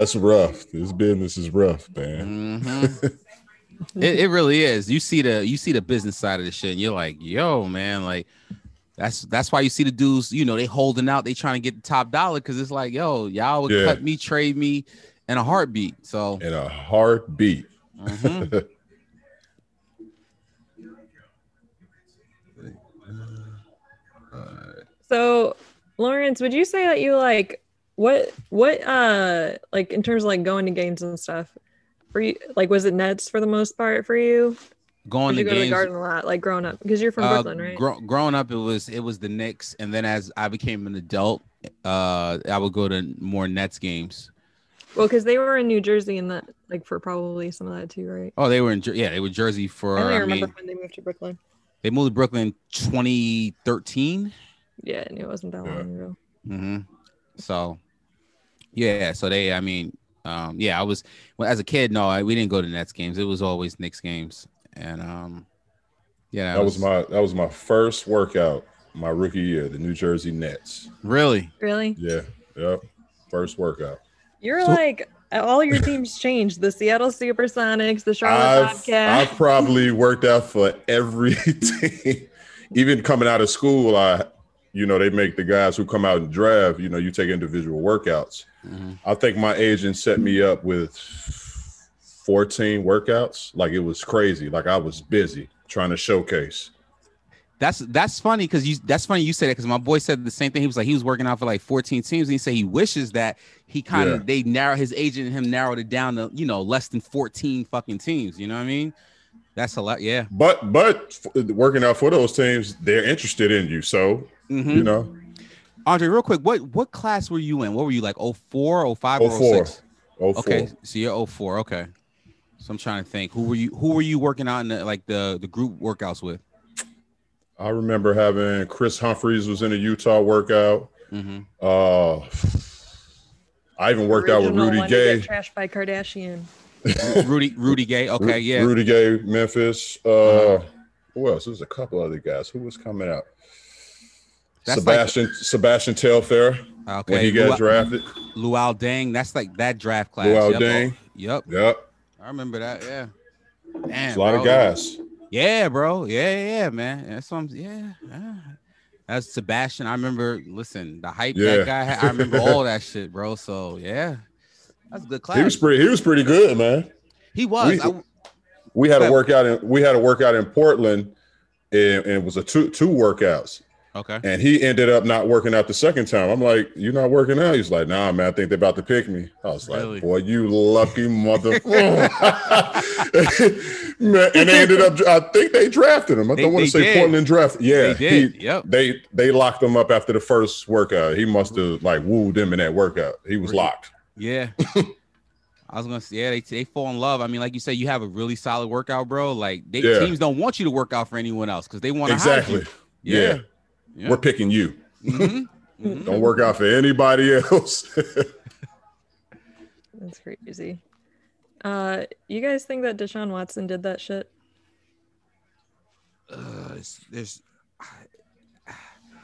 That's rough. This business is rough, man. Mhm. it, it really is. You see the you see the business side of the shit, and you're like, yo, man, like that's that's why you see the dudes, you know, they holding out, they trying to get the top dollar because it's like, yo, y'all would Yeah. cut me, trade me in a heartbeat. So In a heartbeat. mhm. So, Lawrence, would you say that you like what what uh like in terms of like going to games and stuff? For you, like, was it Nets for the most part for you? going to you go to the games. Garden a lot, like growing up? Because you're from uh, Brooklyn, right? grow- growing up, it was it was the Knicks, and then as I became an adult, uh, I would go to more Nets games. well, because they were in New Jersey and that like for probably some of that too, right? Oh, they were in yeah, they were Jersey for. I I remember mean, when they moved to Brooklyn. they moved to Brooklyn 2013. Yeah, and it wasn't that Yeah. long ago. hmm So, yeah. So they, I mean, um, yeah, I was well, as a kid. No, I, we didn't go to Nets games. It was always Knicks games, and um, yeah, That was my that was my first workout, my rookie year, the New Jersey Nets. really. Really? Yeah, yep. First workout. You're So- like all your teams changed. The Seattle Supersonics, the Charlotte I've, Bobcats. I've probably worked out for every team. Even coming out of school, I you know, they make the guys who come out and draft, you know, you take individual workouts. Mhm. I think my agent set me up with 14 workouts. Like it was crazy. Like I was busy trying to showcase. That's that's funny because you that's funny you said that because my boy said the same thing. He was like he was working out for like 14 teams and he said he wishes that he kind of Yeah. they narrow his agent and him narrowed it down to you know less than 14 fucking teams. You know what I mean? That's a lot. Yeah. But but working out for those teams, they're interested in you. So, Mhm. you know, Andre, real quick, what what class were you in? What were you like 04, 05, or 04. 06? oh four. Okay, so you're 04. Okay. So I'm trying to think. Who were you who were you working out in the, like the the group workouts with? I remember having Kris Humphries was in a Utah workout. Mm-hmm. Uh, I even worked out with Rudy one to Gay. trashed by Kardashian. Rudy Rudy Gay. Okay, yeah. Rudy Gay, Memphis. Uh, Uh-huh. who else? There's a couple other guys. Who was coming out? That's like- Sebastian Sebastian Telfair Okay. when he got Luol- drafted. Luol Deng. That's like that draft class. Luol yep. Deng. Oh, yep. Yep, I remember that. Yeah. Damn. A lot of guys. Yeah, bro. Yeah, yeah, yeah, man. That's what I'm. Yeah, yeah. That's Sebastian. I remember. Listen, the hype Yeah. that guy had. I remember all that shit, bro. So yeah, that's a good class. He was pretty. He was pretty good, man. He was. we- I- We had a workout in we had a workout in Portland, and, and it was a two two workouts. Okay. And he ended up not working out the second time. I'm like, "You're not working out?" He's like, "Nah, man. I think they're about to pick me." I was like, Really? "Boy, you lucky motherfucker!" man, and they ended up. I think they drafted him. I They- don't want to say did. Portland draft. Yeah, They did. he- Yep. They they locked him up after the first workout. He must have like wooed them in that workout. He was Really? locked. Yeah. I was gonna say, yeah, they, they fall in love. I mean, like you said, you have a really solid workout, bro. Like they Yeah. teams don't want you to work out for anyone else because they want to Exactly. Yeah. Yeah. Yeah. We're picking you. Mhm. Mhm. Don't work out for anybody else. That's crazy. Uh, you guys think that Deshaun Watson did that shit? Uh, there's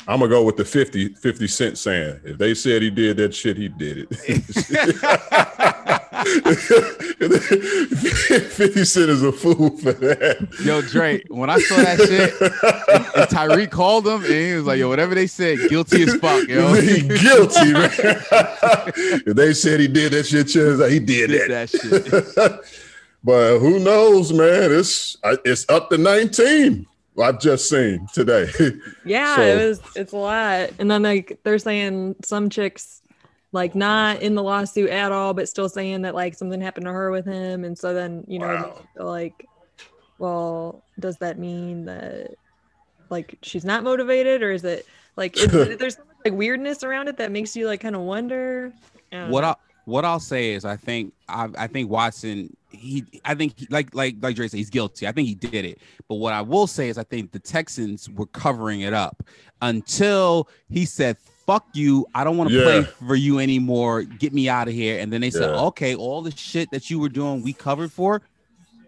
I'm gonna go with the 50, 50 cent saying. If they said he did that shit, he did it. 50 Cent is a fool for that. yo Drake, When I saw that shit, and Tyreek called him, and he was like, "Yo, whatever they said, guilty as fuck, yo." he guilty, man. if they said he did that shit, chances are he did Did that. that shit. but who knows, man? It's it's up to 19. I've just seen today. Yeah, So- it was. It's a lot. And then like they're saying some chicks like oh, not in the lawsuit at all, but still saying that like something happened to her with him. And so then you know Wow. like, well, does that mean that like she's not motivated, or is it like is, there's like weirdness around it that makes you like kind of wonder? I what know. I what I'll say is I think I, I think Watson he I think he, like like like Dre said he's guilty. I think he did it. But what I will say is I think the Texans were covering it up until he said fuck you. I don't want to Yeah. play for you anymore. Get me out of here. And then they said, Yeah. okay, all the shit that you were doing, we covered for.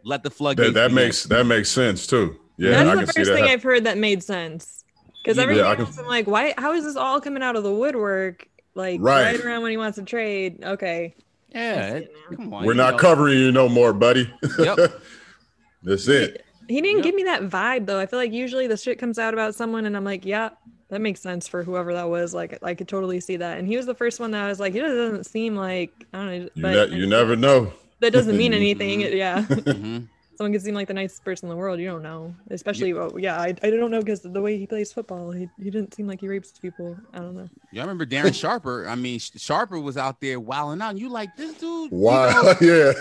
Let the floodgates. That, that makes that makes sense too. Yeah, That's I the can first that. thing hap- I've heard that made sense. Because Yeah, everything I can- else, I'm like, why? How is this all coming out of the woodwork? Like Right. right, around when he wants to trade. Okay. Yeah, it- it come on. We're not know. covering you no more, buddy. Yep. That's it. He didn't Yep. give me that vibe though. I feel like usually the shit comes out about someone, and I'm like, yeah, that makes sense for whoever that was. Like, I could totally see that. And he was the first one that I was like, he doesn't seem like I don't know, You, but ne- you never know. that doesn't mean You- anything. Yeah, Mhm. someone could seem like the nicest person in the world. You don't know, especially well, yeah. I, I don't know because the way he plays football, he, he didn't seem like he rapes people. I don't know. Y'all remember Darren Sharper? I mean, Sharper was out there wilding out. And you like this dude? you Wow. yeah.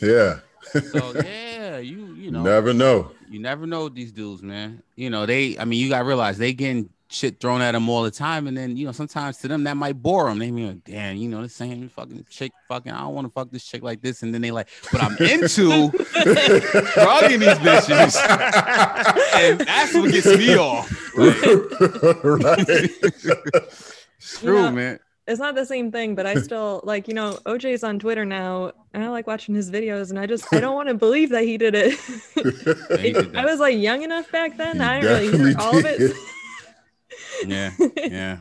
yeah. Know? So yeah, you you know, Never know. you never know these dudes, man. You know, they. I mean, you gotta realize they getting shit thrown at them all the time, and then you know sometimes to them that might bore them. They mean, like, damn, you know, the same fucking chick, fucking. I don't want to fuck this chick like this, and then they like, but I'm into drugging these bitches, and that's what gets me off. Like, right. it's true, know, man. It's not the same thing, but I still like, you know, OJ's on Twitter now, and I like watching his videos, and I just I don't want to believe that he did it. Yeah, I was like young enough back then. He I didn't really hear definitely all of it. Yeah, yeah.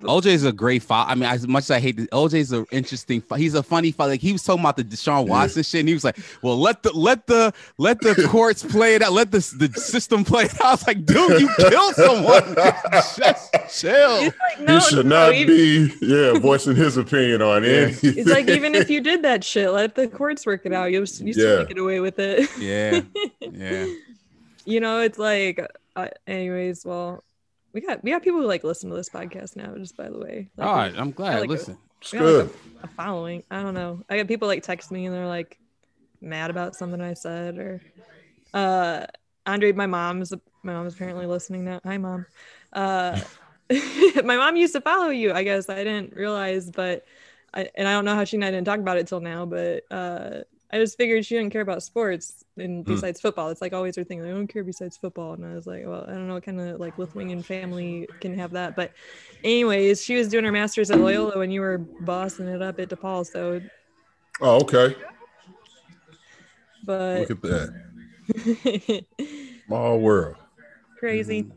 OJ's a great fight. I mean, as much as I hate this, OJ's an interesting. fi- He's a funny fight. Like he was talking about the Deshaun Watson shit, and he was like, "Well, let the let the let the courts play it out. Let the the system play it out." I was like, "Dude, you killed someone. Just chill." He's like, no, he should no, not even- be, yeah, voicing his opinion on Yeah. anything. It's like even if you did that shit, let the courts work it out. You you still Yeah. get away with it. Yeah, yeah. you know, it's like, uh, anyways. Well, we got we got people who like listen to this podcast now. Just by the way, like, All we- right, I'm glad. like a- Listen, It's we got, like, good. a, a following. I don't know. I got people like text me and they're like mad about something I said or uh Andre, my mom's my mom's apparently listening now. Hi mom. Uh my mom used to follow you, I guess. I didn't realize, but I and I don't know how she and I didn't talk about it till now, but uh I just figured she didn't care about sports and Hmm. besides football. It's like always her thing. Like, I don't care besides football. And I was like, well, I don't know what kind of like Lithuanian family can have that. But anyways, she was doing her master's at Loyola when you were bossing it up at DePaul. So Oh, okay. but Look at that. Small world. crazy.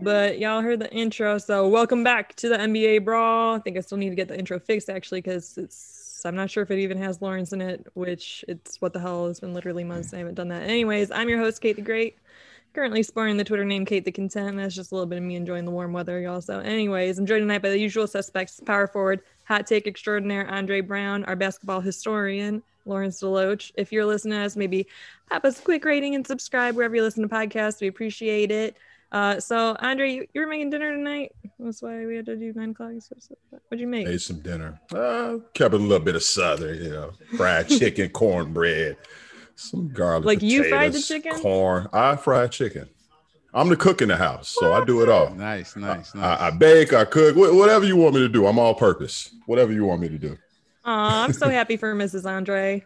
But y'all heard the intro, so welcome back to the NBA Brawl. I think I still need to get the intro fixed actually, because it's I'm not sure if it even has Lawrence in it, which it's what the hell. It's been literally months. I haven't done that. Anyways, I'm your host, Kate the Great. Currently sporting the Twitter name Kate the Content. That's just a little bit of me enjoying the warm weather, y'all. So, anyways, I'm joined tonight by the usual suspects: power forward, hot take extraordinaire Andre Brown, our basketball historian Lawrence Deloach. If you're listening to us, maybe pop us a quick rating and subscribe wherever you listen to podcasts. We appreciate it. Uh, so Andre, you, you were making dinner tonight. That's why we had to do nine o'clock. So, so, what'd you make? Ate some dinner. Uh, kept a little bit of southern, you know, fried chicken, cornbread, some garlic. Like you fried the chicken? Corn. I fried chicken. I'm the cook in the house, so I do it all. nice, nice, nice. I, I bake, I cook, wh- whatever you want me to do. I'm all purpose. Whatever you want me to do. Aw, I'm so happy for Mrs. Andre.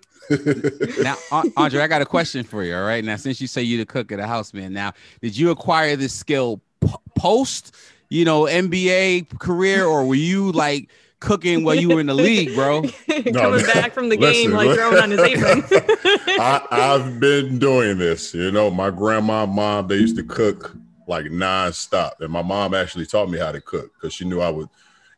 now, Andre, I got a question for you. All right, now since you say you're the cook of the house, man, now did you acquire this skill p- post, you know, NBA career, or were you like cooking while you were in the league, bro? Coming back from the game, like li- throwing on his apron. I, I've been doing this. You know, my grandma, mom, they used to cook like nonstop, and my mom actually taught me how to cook because she knew I would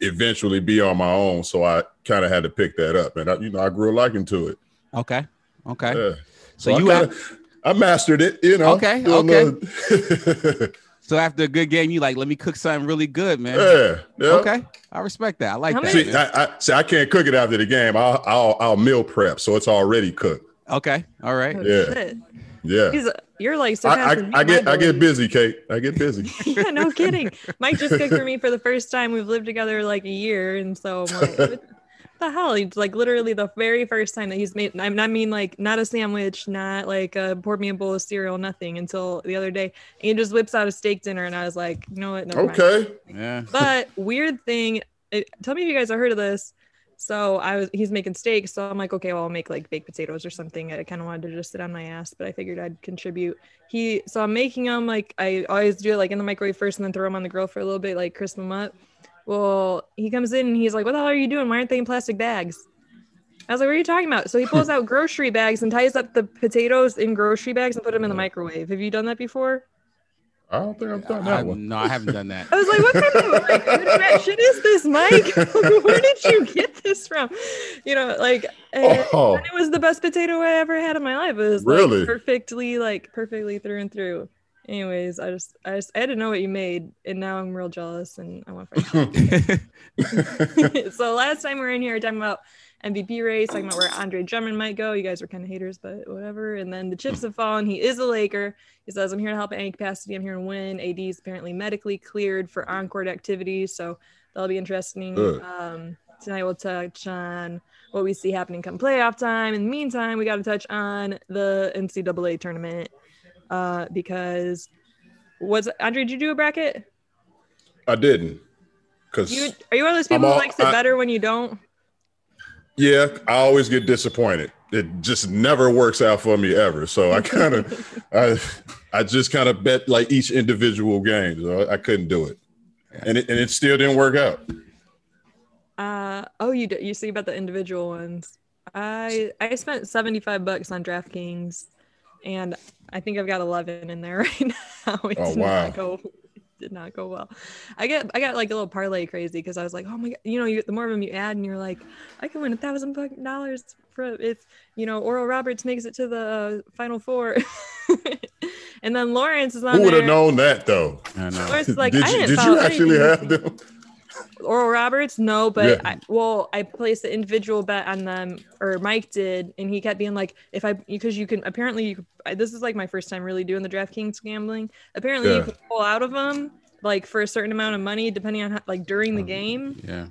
eventually be on my own. So I kind of had to pick that up, and I, you know, I grew a liking to it. Okay, okay. Yeah. So I you kinda- I mastered it. You know. Okay, okay. the- So after a good game, you like, let me cook something really good, man. yeah. yeah. Okay, I respect that. I like How that. See. I, I see. I can't cook it after the game. I'll, I'll, I'll meal prep, so it's already cooked. Okay, all right. Oh, Yeah. shit. Yeah. He's, you're like I, surpassing I, me I get, I get busy, Kate. I get busy. yeah, no kidding. Mike just cooked for me for the first time. We've lived together like a year, and so I'm like, what the hell? It's like literally the very first time that he's made. I mean, like not a sandwich, not like uh, poured me a bowl of cereal, nothing until the other day. And he just whips out a steak dinner, and I was like, you know what? Never mind. Okay. Yeah. But weird thing. It, tell me if you guys have heard of this. So I was he's making steaks, so I'm like, okay, well I'll make like baked potatoes or something. I kind of wanted to just sit on my ass, but I figured I'd contribute. He so I'm making them like I always do it like in the microwave first and then throw them on the grill for a little bit, like crisp them up. Well, he comes in and he's like, What the hell are you doing? Why aren't they in plastic bags? I was like, What are you talking about? So he pulls out grocery bags and ties up the potatoes in grocery bags and put them in the microwave. Have you done that before? I don't think I've done I, that one. no, I haven't done that. I was like, what kind of like internet shit is this, Mike? Where did you get this from? You know, like eh, Oh. and it was the best potato I ever had in my life. It was Really? like perfectly, like perfectly through and through. Anyways, I just I just I didn't know what you made, and now I'm real jealous and I want friends. so last time we were in here talking about MVP race, talking about where Andre Drummond might go. You guys were kind of haters, but whatever. And then the chips have fallen. He is a Laker. He says, I'm here to help at any capacity. I'm here to win. AD is apparently medically cleared for on-court activities. So that'll be interesting. Um, tonight we'll touch on what we see happening come playoff time. In the meantime, we got to touch on the NCAA tournament uh, because was Andre, did you do a bracket? I didn't. Cause You are you one of those people all- who likes it I- better when you don't? Yeah, I always get disappointed. It just never works out for me ever. So I kind of, I, I just kind of bet like each individual game. So I couldn't do it, and it and it still didn't work out. Uh oh, you do, you see about the individual ones. I I spent seventy five bucks on DraftKings, and I think I've got eleven in there right now. It Oh, did wow. Not go did not go well. I get I got like a little parlay crazy because I was like, oh my god, you know, you, the more of them you add, and you're like, I can win a thousand dollars for if you know Oral Roberts makes it to the uh, final four, and then Lawrence is on Who would have known that though? I know. Lawrence is like, did I you, didn't did you actually anything." have them? Oral Roberts, no, but Yeah. I, well, I placed the individual bet on them, or Mike did, and he kept being like, "If I, because you can apparently, you could, I- this is like my first time really doing the DraftKings gambling. Apparently, you can pull out of them like for a certain amount of money, depending on how, like during the um, game. Yeah.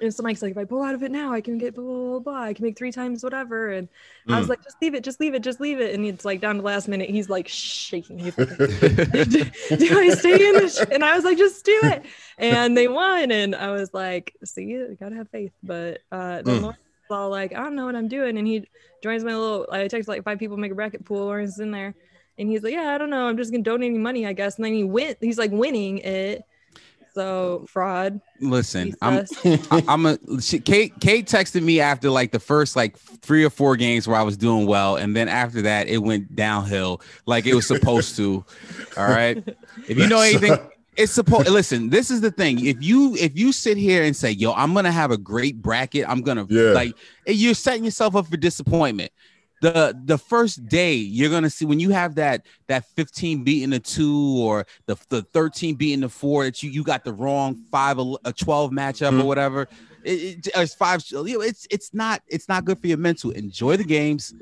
And so Mike's like, if I pull out of it now, I can get blah blah blah. blah. I can make three times whatever. And I was Mm. like, just leave it, just leave it, just leave it. And it's like down to the last minute, he's like shaking. He's like, do, do I stay in this? And I was like, just do it. And they won. And I was like, see, you gotta have faith. But uh, then Mm. Lawrence was all like, I don't know what I'm doing. And he joins my little, I text like five people make a bracket pool. Lawrence is in there. And he's like, yeah, I don't know. I'm just gonna donate any money, I guess. And then he went, he's like winning it. So fraud. Listen, I'm I- I'm a she, Kate. Kate texted me after like the first like three or four games where I was doing well, and then after that it went downhill like it was supposed to. All right. If you know anything, it's supposed. Listen, this is the thing. If you if you sit here and say, "Yo, I'm gonna have a great bracket," I'm gonna Yeah. like eh, you're setting yourself up for disappointment. The the first day you're gonna see when you have that that 15 beating the two or the, the 13 beating the four that you you got the wrong five a 12 matchup or Mhm. whatever. It, it- it's five. You know, it's it's not it's not good for your mental. Enjoy the games.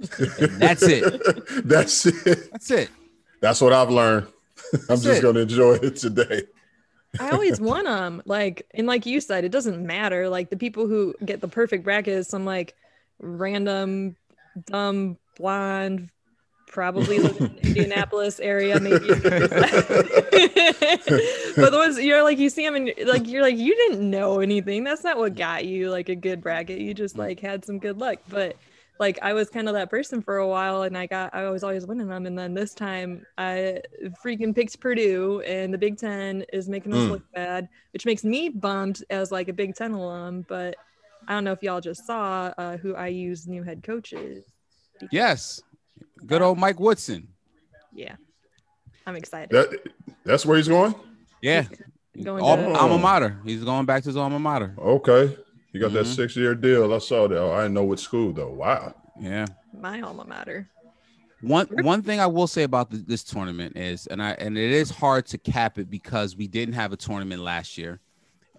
And that's it. That's it. That's it. That's what I've learned. I'm That's just it. gonna enjoy it today. I always want them. Like, and like you said, it doesn't matter. Like the people who get the perfect bracket is some like random, dumb, blonde, probably live in Indianapolis area, maybe. but the ones you're like, you see them and like you're like, you didn't know anything. That's not what got you like a good bracket. You just like had some good luck. But like I was kind of that person for a while and I got I was always winning them and then this time I freaking picked Purdue and the Big 10 is making us Mm. look bad which makes me bummed as like a Big 10 alum but I don't know if y'all just saw uh, who IU's new head coach is Yes. Good old Mike Woodson. yeah I'm excited That that's where he's going. Yeah. Going Al- to- alma mater. He's going back to his alma mater. Okay, he got that Mhm. six year deal. I saw that. Oh, I didn't know what school though. Wow. Yeah. my alma mater One one thing I will say about th- this tournament is, and I and it is hard to cap it because we didn't have a tournament last year,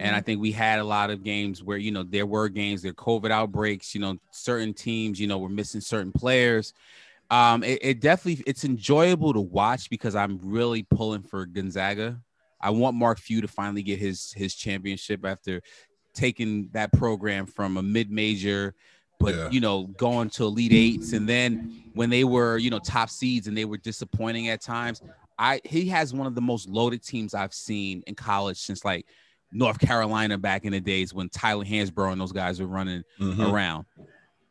and I think we had a lot of games where you know there were games, there were COVID outbreaks, you know, certain teams, you know, were missing certain players. Um, it, it definitely it's enjoyable to watch because I'm really pulling for Gonzaga. I want Mark Few to finally get his his championship after taking that program from a mid major but Yeah. you know going to elite eights and then when they were you know top seeds and they were disappointing at times i he has one of the most loaded teams i've seen in college since like North Carolina back in the days when Tyler Hansbrough and those guys were running Mhm. around.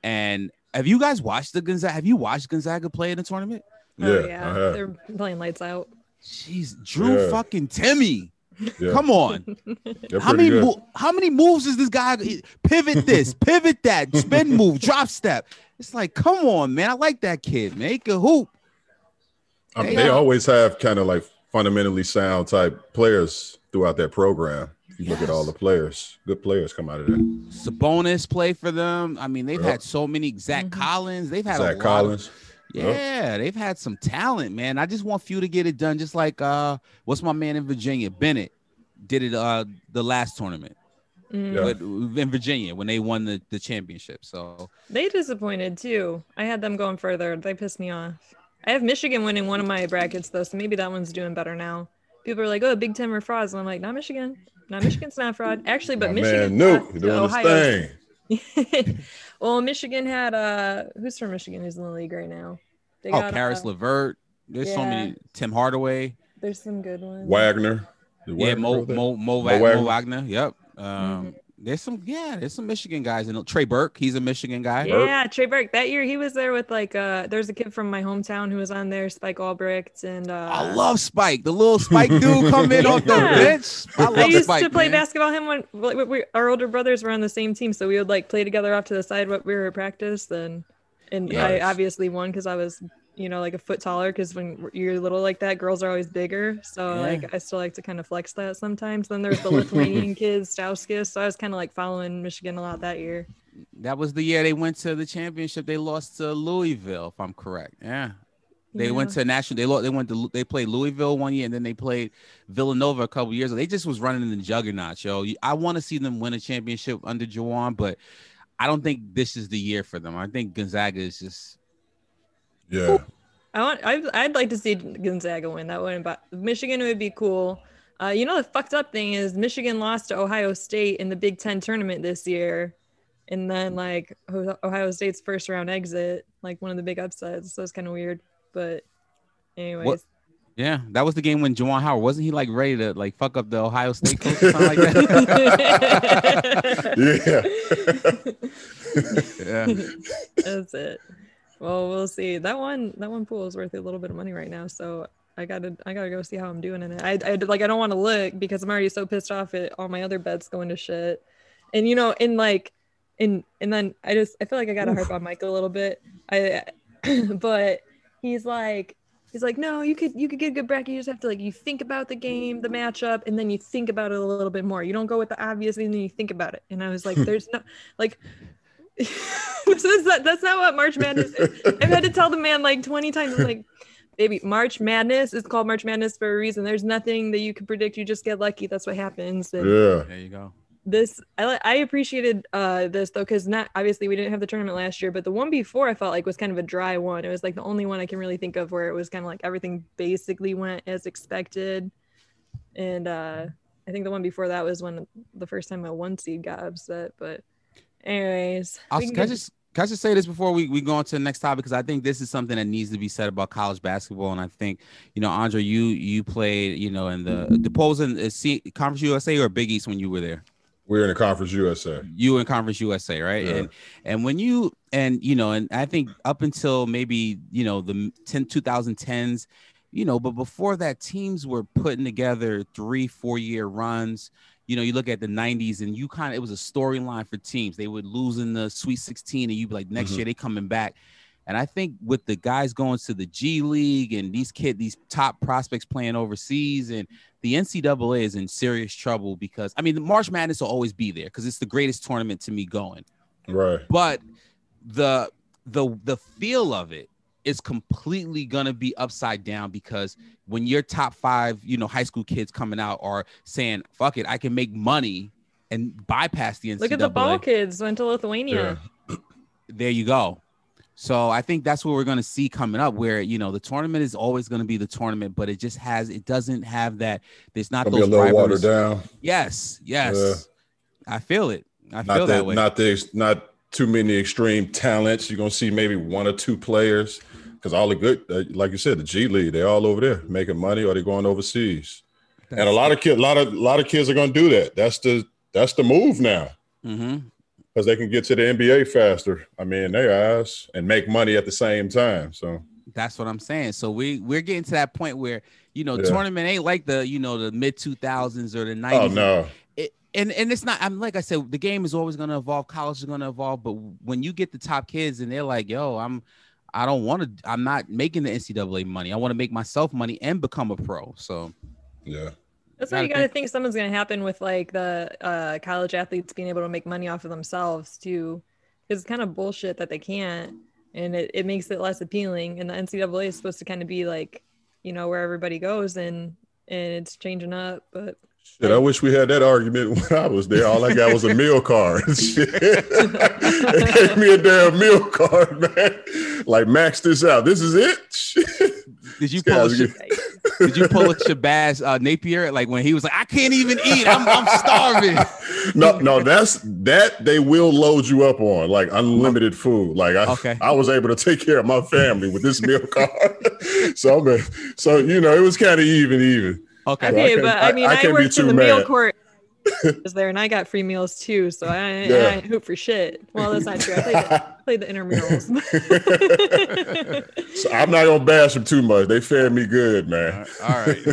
And have you guys watched the Gonzaga? Have you watched Gonzaga play in the tournament? oh Yeah, yeah, I have. they're playing lights out. Jeez, Drew Yeah. fucking Timme. Yeah, Come on. How many mo- how many moves is this guy pivot this, pivot that, spin move, drop step? It's like, come on, man. I like that kid, man. He can hoop. I mean, They they always have kind of like fundamentally sound type players throughout that program. If you look at all the players, good players come out of there. Sabonis play for them. I mean, they've Yep. had so many Zach Mhm. Collins. They've had a Zach lot Collins. Of, yeah, they've had some talent, man. I just want Few to get it done. Just like uh, what's my man in Virginia, Bennett, did it uh the last tournament Mm. Yeah. in Virginia when they won the, the championship. So They disappointed too. I had them going further. They pissed me off. I have Michigan winning one of my brackets though, so maybe that one's doing better now. People are like, "Oh, Big Ten were frauds," and I'm like, "Not Michigan. Not Michigan's not fraud. Actually, but My Michigan man, lost Nuke, he doing Ohio his thing. well, Michigan had uh, who's from Michigan who's in the league right now? They oh, got, Caris uh, Levert. There's so many. Tim Hardaway. There's some good ones. Wagner. Did Yeah, Wagner Mo? Mo Mo, Mo Wagner. Mo Wagner. Wagner. Yep. Um, there's some. Yeah, there's some Michigan guys. And Trey Burke. He's a Michigan guy. Yeah, Trey Burke. That year he was there with like uh there's a kid from my hometown who was on there, Spike Albrecht, and uh I love Spike. The little Spike dude come in off the Yeah. bench. I love I used Spike. to play man. basketball him when we, we- we- our older brothers were on the same team, so we would like play together off to the side what we were at practice. And and I obviously won because I was you know like a foot taller. Because when you're little like that, girls are always bigger. So Yeah. like I still like to kind of flex that sometimes. Then there's the Lithuanian kids, Stauskas. So I was kind of like following Michigan a lot that year. That was the year they went to the championship. They lost to Louisville, if I'm correct. Yeah. They went to national. They lost. They went to. They played Louisville one year, and then they played Villanova a couple years. ago. They just was running in the juggernaut, yo. I want to see them win a championship under Juwan, but I don't think this is the year for them. I think Gonzaga is just. Yeah. I want. I'd, I'd like to see Gonzaga win. That wouldn't. But Michigan would be cool. Uh, you know the fucked up thing is Michigan lost to Ohio State in the Big Ten tournament this year, and then like Ohio State's first round exit, like one of the big upsets. So it's kind of weird. But anyways, Yeah, that was the game when Juwan Howard wasn't he like ready to like fuck up the Ohio State coach or something like that. Yeah. yeah. that's it. Well, we'll see. That one, that one pool is worth a little bit of money right now. So I gotta, I gotta go see how I'm doing in it. I, I like, I don't want to look because I'm already so pissed off at all my other bets going to shit. And you know, in like, in and then I just, I feel like I gotta harp on Mike a little bit. I, but he's like, he's like, no, you could, you could get a good bracket. You just have to like, you think about the game, the matchup, and then you think about it a little bit more. You don't go with the obvious, and then you think about it. And I was like, there's no, like. that's, not, that's not what March Madness is. I've had to tell the man like 20 times, I'm like, baby, March Madness is called March Madness for a reason. There's nothing that you can predict. You just get lucky. That's what happens. And Yeah. There you go. this, I, I appreciated uh, this though, because not obviously we didn't have the tournament last year, but the one before I felt like was kind of a dry one. It was like the only one I can really think of where it was kind of like everything basically went as expected. And uh, I think the one before that was when the first time a one seed got upset. But, anyways, I'll, can, can I just can I just say this before we, we go on to the next topic because I think this is something that needs to be said about college basketball and I think you know Andre you you played you know in the the polls in uh, C, Conference USA or Big East when you were there We're in the Conference USA. you in Conference USA right Yeah. and and when you and you know and I think up until maybe you know the 10 2010s you know but before that teams were putting together three four year runs you know, you look at the 90s and you kind of, it was a storyline for teams. They would lose in the Sweet 16 and you'd be like, next Mhm. year they coming back. And I think with the guys going to the G League and these kid, these top prospects playing overseas, and the NCAA is in serious trouble because I mean, the March Madness will always be there because it's the greatest tournament to me going. Right. But the the the feel of it is completely gonna be upside down because when your top five, you know, high school kids coming out are saying, "Fuck it, I can make money." And bypass the NCAA. Look at the ball kids went to Lithuania. There you go. So I think that's what we're going to see coming up, where you know the tournament is always going to be the tournament, but it just has it doesn't have that. There's not Gonna be a those little watered down. Yes, yes, I feel it. I feel Not that that, way. not the not too many extreme talents. You're gonna see maybe one or two players because all the good, uh, like you said, the G League, they're all over there making money or they're going overseas. and a lot of kids, a lot of a lot of kids are going to do that. That's the that's the move now hmm because they can get to the NBA faster. I mean, their eyes and make money at the same time. So That's what I'm saying. So we we're getting to that point where you know Yeah. tournament ain't like the you know the mid 2000s or the 90s. oh no, and and it's not. I'm like I said, the game is always going to evolve. College is going to evolve. But when you get the top kids and they're like, "Yo, I'm, I don't want to. I'm not making the NCAA money. I want to make myself money and become a pro." So yeah, That's why you got to think- think something's going to happen with like the uh, college athletes being able to make money off of themselves too. Because it's kind of bullshit that they can't, and it, it makes it less appealing. And the NCAA is supposed to kind of be like, you know, where everybody goes, and and it's changing up. But Shit, I wish we had that argument when I was there. All I got was a meal card. They gave me a damn meal card, man. Like max this out. This is it. Did you pull? A was Sha- good. did you pull a Shabazz uh, Napier like when he was like, "I can't even eat. I'm, I'm starving." No, no, that's that they will load you up on like unlimited food. Like I, Okay. I was able to take care of my family with this meal card. so, so you know, it was kind of even, even. Okay. Okay, can't- but I I- mean, I I, worked in too the meal court. was there and I got free meals too, so I, Yeah. I ain't hoop for shit. Well, that's not true. I played the, played the intramurals. So I'm not gonna bash them too much. They fed me good, man. All right.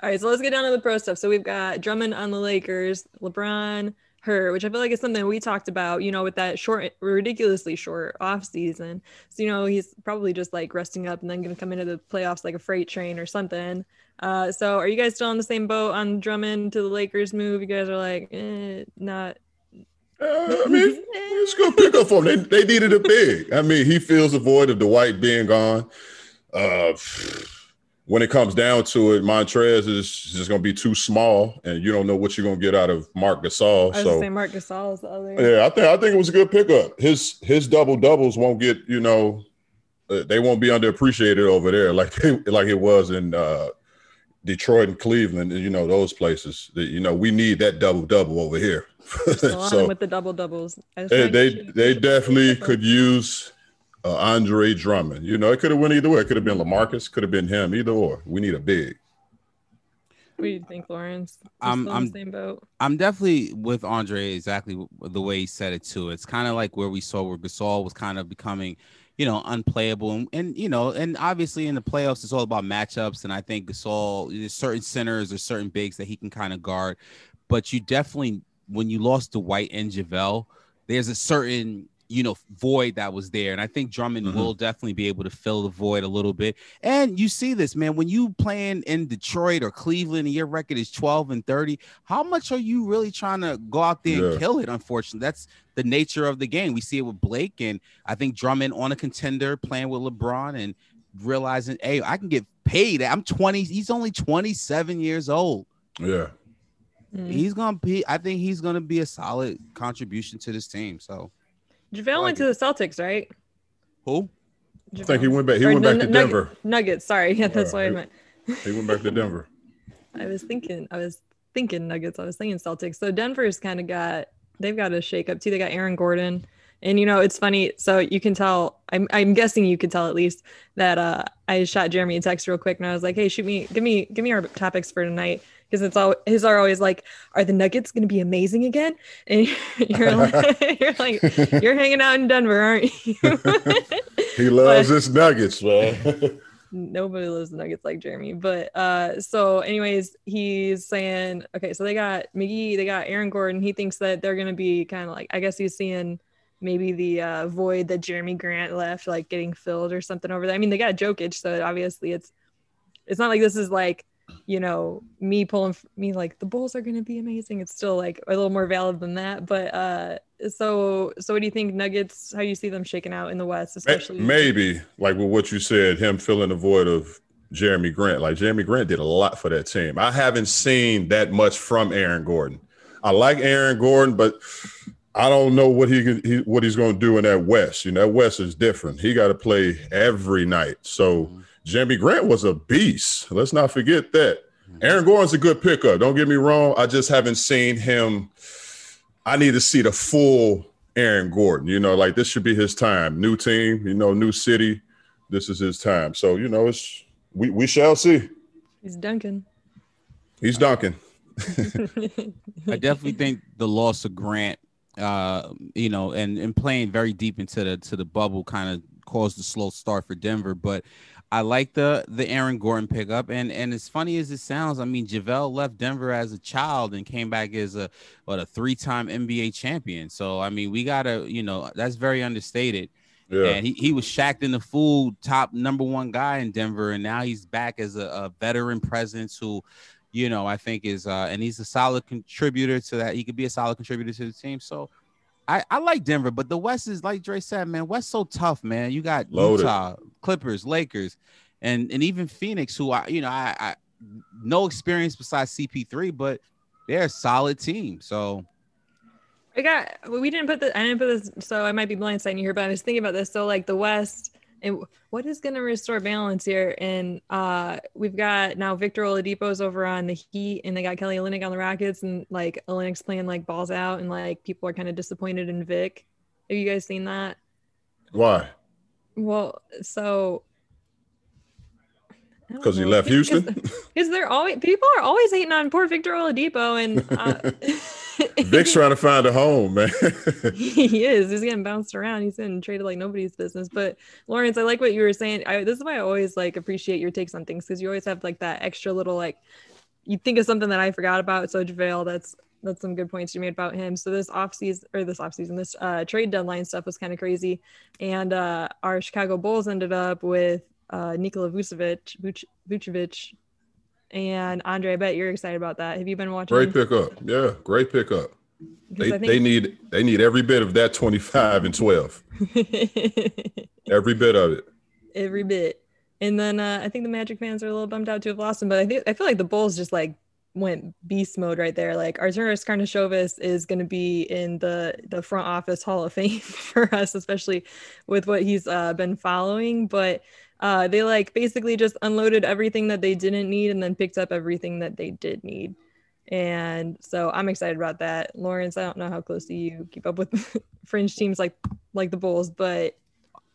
All right, so let's get down to the pro stuff. So we've got Drummond on the Lakers, LeBron, her, which I feel like is something we talked about, you know, with that short, ridiculously short off season. So, you know, he's probably just like resting up and then going to come into the playoffs like a freight train or something. Uh, so are you guys still on the same boat on Drummond to the Lakers move? You guys are like, eh, not. Uh, I mean, it's gonna pick up for them. They, they needed a big. I mean, he feels the void of Dwight being gone. Uh, when it comes down to it, Montrez is just gonna be too small, and you don't know what you're gonna get out of Marc Gasol. I was So Marc Gasol is the other. yeah, I think I think it was a good pickup. His his double doubles won't get you know, uh, they won't be underappreciated over there like like it was in uh, Detroit and Cleveland. and You know those places. That, you know we need that double double over here. Still on him so with the double doubles. They they, they definitely could use uh, Andre Drummond. You know it could have went either way. It could have been Lamarcus. Could have been him. Either or. We need a big. What do you think, Lawrence? You I'm- still in I'm- the same boat. I'm definitely with Andre exactly the way he said it too. It's kind of like where we saw where Gasol was kind of becoming, you know, unplayable, and, and you know, and obviously in the playoffs it's all about matchups. And I think Gasol, there's certain centers or certain bigs that he can kind of guard, but you definitely when you lost to Dwight and Javale, there's a certain you know void that was there, and I think Drummond Mhm. will definitely be able to fill the void a little bit. And you see this man when you playing in Detroit or Cleveland, and your record is 12 and 30 how much are you really trying to go out there and kill it? Unfortunately, that's the nature of the game. We see it with Blake, and I think Drummond on a contender playing with LeBron and realizing, hey, I can get paid. I'm 20. He's only 27 years old. Yeah. Mm. He's gonna be. I think he's gonna be a solid contribution to this team. So JaVale went to the Celtics, right? who? I think he went back. He Or went the back to Nugget- Denver. Nuggets, sorry. Yeah, that's Uh, what I he- meant. He went back to Denver. I was thinking, I was thinking Nuggets. I was thinking Celtics. So Denver's kind of got, they've got a shake up too. They got Aaron Gordon. And you know, it's funny. So you can tell, I'm, I'm guessing you could tell at least that uh, I shot Jeremy a text real quick and I was like, hey, shoot me, give me, give me our topics for tonight. Because it's all his are always like, are the Nuggets going to be amazing again? And you're like, you're like, you're hanging out in Denver, aren't you? He loves his nuggets, man. nobody loves the nuggets like jeremy but uh so anyways he's saying okay so they got mcgee they got aaron gordon he thinks that they're gonna be kind of like i guess he's seeing maybe the uh void that jerami grant left like getting filled or something over there i mean they got jokic so obviously it's it's not like this is like you know me pulling me like the bulls are gonna be amazing it's still like a little more valid than that but uh so so what do you think nuggets how do you see them shaking out in the west especially Maybe like with what you said, him filling the void of Jerami Grant. Like Jerami Grant did a lot for that team. I haven't seen that much from Aaron Gordon. I like Aaron Gordon, but I don't know what he, he what he's going to do in that West. You know, that West is different. He got to play every night. So Jerami Grant was a beast. Let's not forget that. Aaron Gordon's a good pickup. Don't get me wrong. I just haven't seen him. I need to see the full Aaron Gordon. You know, like this should be his time. New team, you know, new city. This is his time. So, you know, it's we we shall see. He's Duncan. He's Duncan. I definitely think the loss of Grant, uh, you know, and and playing very deep into the to the bubble kind of caused a slow start for Denver. But I like the the Aaron Gordon pickup, and and as funny as it sounds, I mean, JaVale left Denver as a child and came back as a what a three time NBA champion. So I mean, we gotta, you know, that's very understated. Yeah. And he, he was Shaqtin' a Fool, top number one guy in Denver, and now he's back as a, a veteran presence who, you know, I think is uh and he's a solid contributor to that. He could be a solid contributor to the team. So I, I like Denver, but the West is like Dre said, man. West so tough, man. You got Loaded. Utah, Clippers, Lakers, and and even Phoenix, who I you know I, I no experience besides CP3, but they're a solid team. So I got. We didn't put the. I didn't put this, so I might be blindsiding you here. But I was thinking about this. So like the West, and what is going to restore balance here? And uh, we've got now Victor Oladipo's over on the Heat, and they got Kelly Olynyk on the Rockets, and like Olynyk's playing like balls out, and like people are kind of disappointed in Vic. Have you guys seen that? Why? Well, so. Because he left Houston. Because they're always people are always hating on poor Victor Oladipo, and uh, Vic's trying to find a home, man. he is. He's getting bounced around. He's getting traded like nobody's business. But Lawrence, I like what you were saying. I, this is why I always like appreciate your takes on things because you always have like that extra little like you think of something that I forgot about. So JaVale, that's that's some good points you made about him. So this off season or this off season, this uh, trade deadline stuff was kind of crazy, and uh, our Chicago Bulls ended up with uh, Nikola Vucevic, Vuc- Vucevic, and Andre. I bet you're excited about that. Have you been watching? great pickup. Yeah, great pickup. They, I they need they need every bit of that 25 and 12. Every bit of it. every bit. And then uh, I think the Magic fans are a little bummed out to have lost him, but I think I feel like the Bulls just like went beast mode right there. Like Arturas Karnisovas is going to be in the the front office Hall of Fame for us, especially with what he's uh, been following. But uh, they like basically just unloaded everything that they didn't need and then picked up everything that they did need. And so I'm excited about that. Lawrence, I don't know how closely you keep up with fringe teams like like the Bulls, but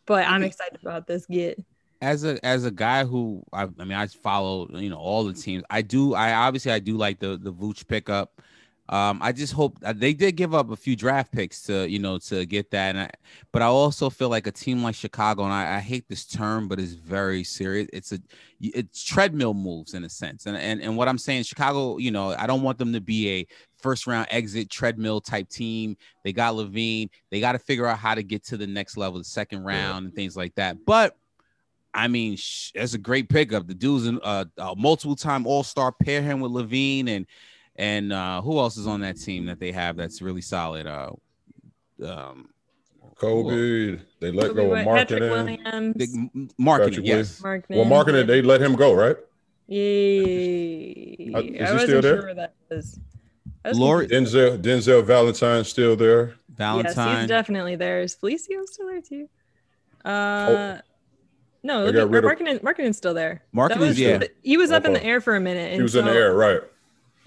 but I'm excited about this get. as a as a guy who I, I mean I follow you know all the teams. I do I obviously I do like the the Vooch pickup. Um, I just hope uh, they did give up a few draft picks to you know to get that, and I, but I also feel like a team like Chicago, and I, I hate this term, but it's very serious. It's a it's treadmill moves in a sense, and and and what I'm saying, Chicago, you know, I don't want them to be a first round exit treadmill type team. They got LaVine, they got to figure out how to get to the next level, the second round, and things like that. But I mean, sh- that's a great pickup. The dude's a, uh, a multiple time All Star. Pair him with LaVine and and uh, who else is on that team that they have that's really solid? Uh, um, Coby, they let Coby go of White- Patrick marketing. Williams, big marketing, Patrick yes. Mark Well, marketing, they let him go, right? Yay. Uh, is he I wasn't still there? sure where that is. I was Lori- Denzel Denzel Valentine's still there. Valentine, Yes, he's definitely there. Is Felicio still there too? Uh, no, They look got at, rid of- Markkanen, Markkanen's still there. That Markkanen's, was- yeah. He was up in the air for a minute. He was in the air, right?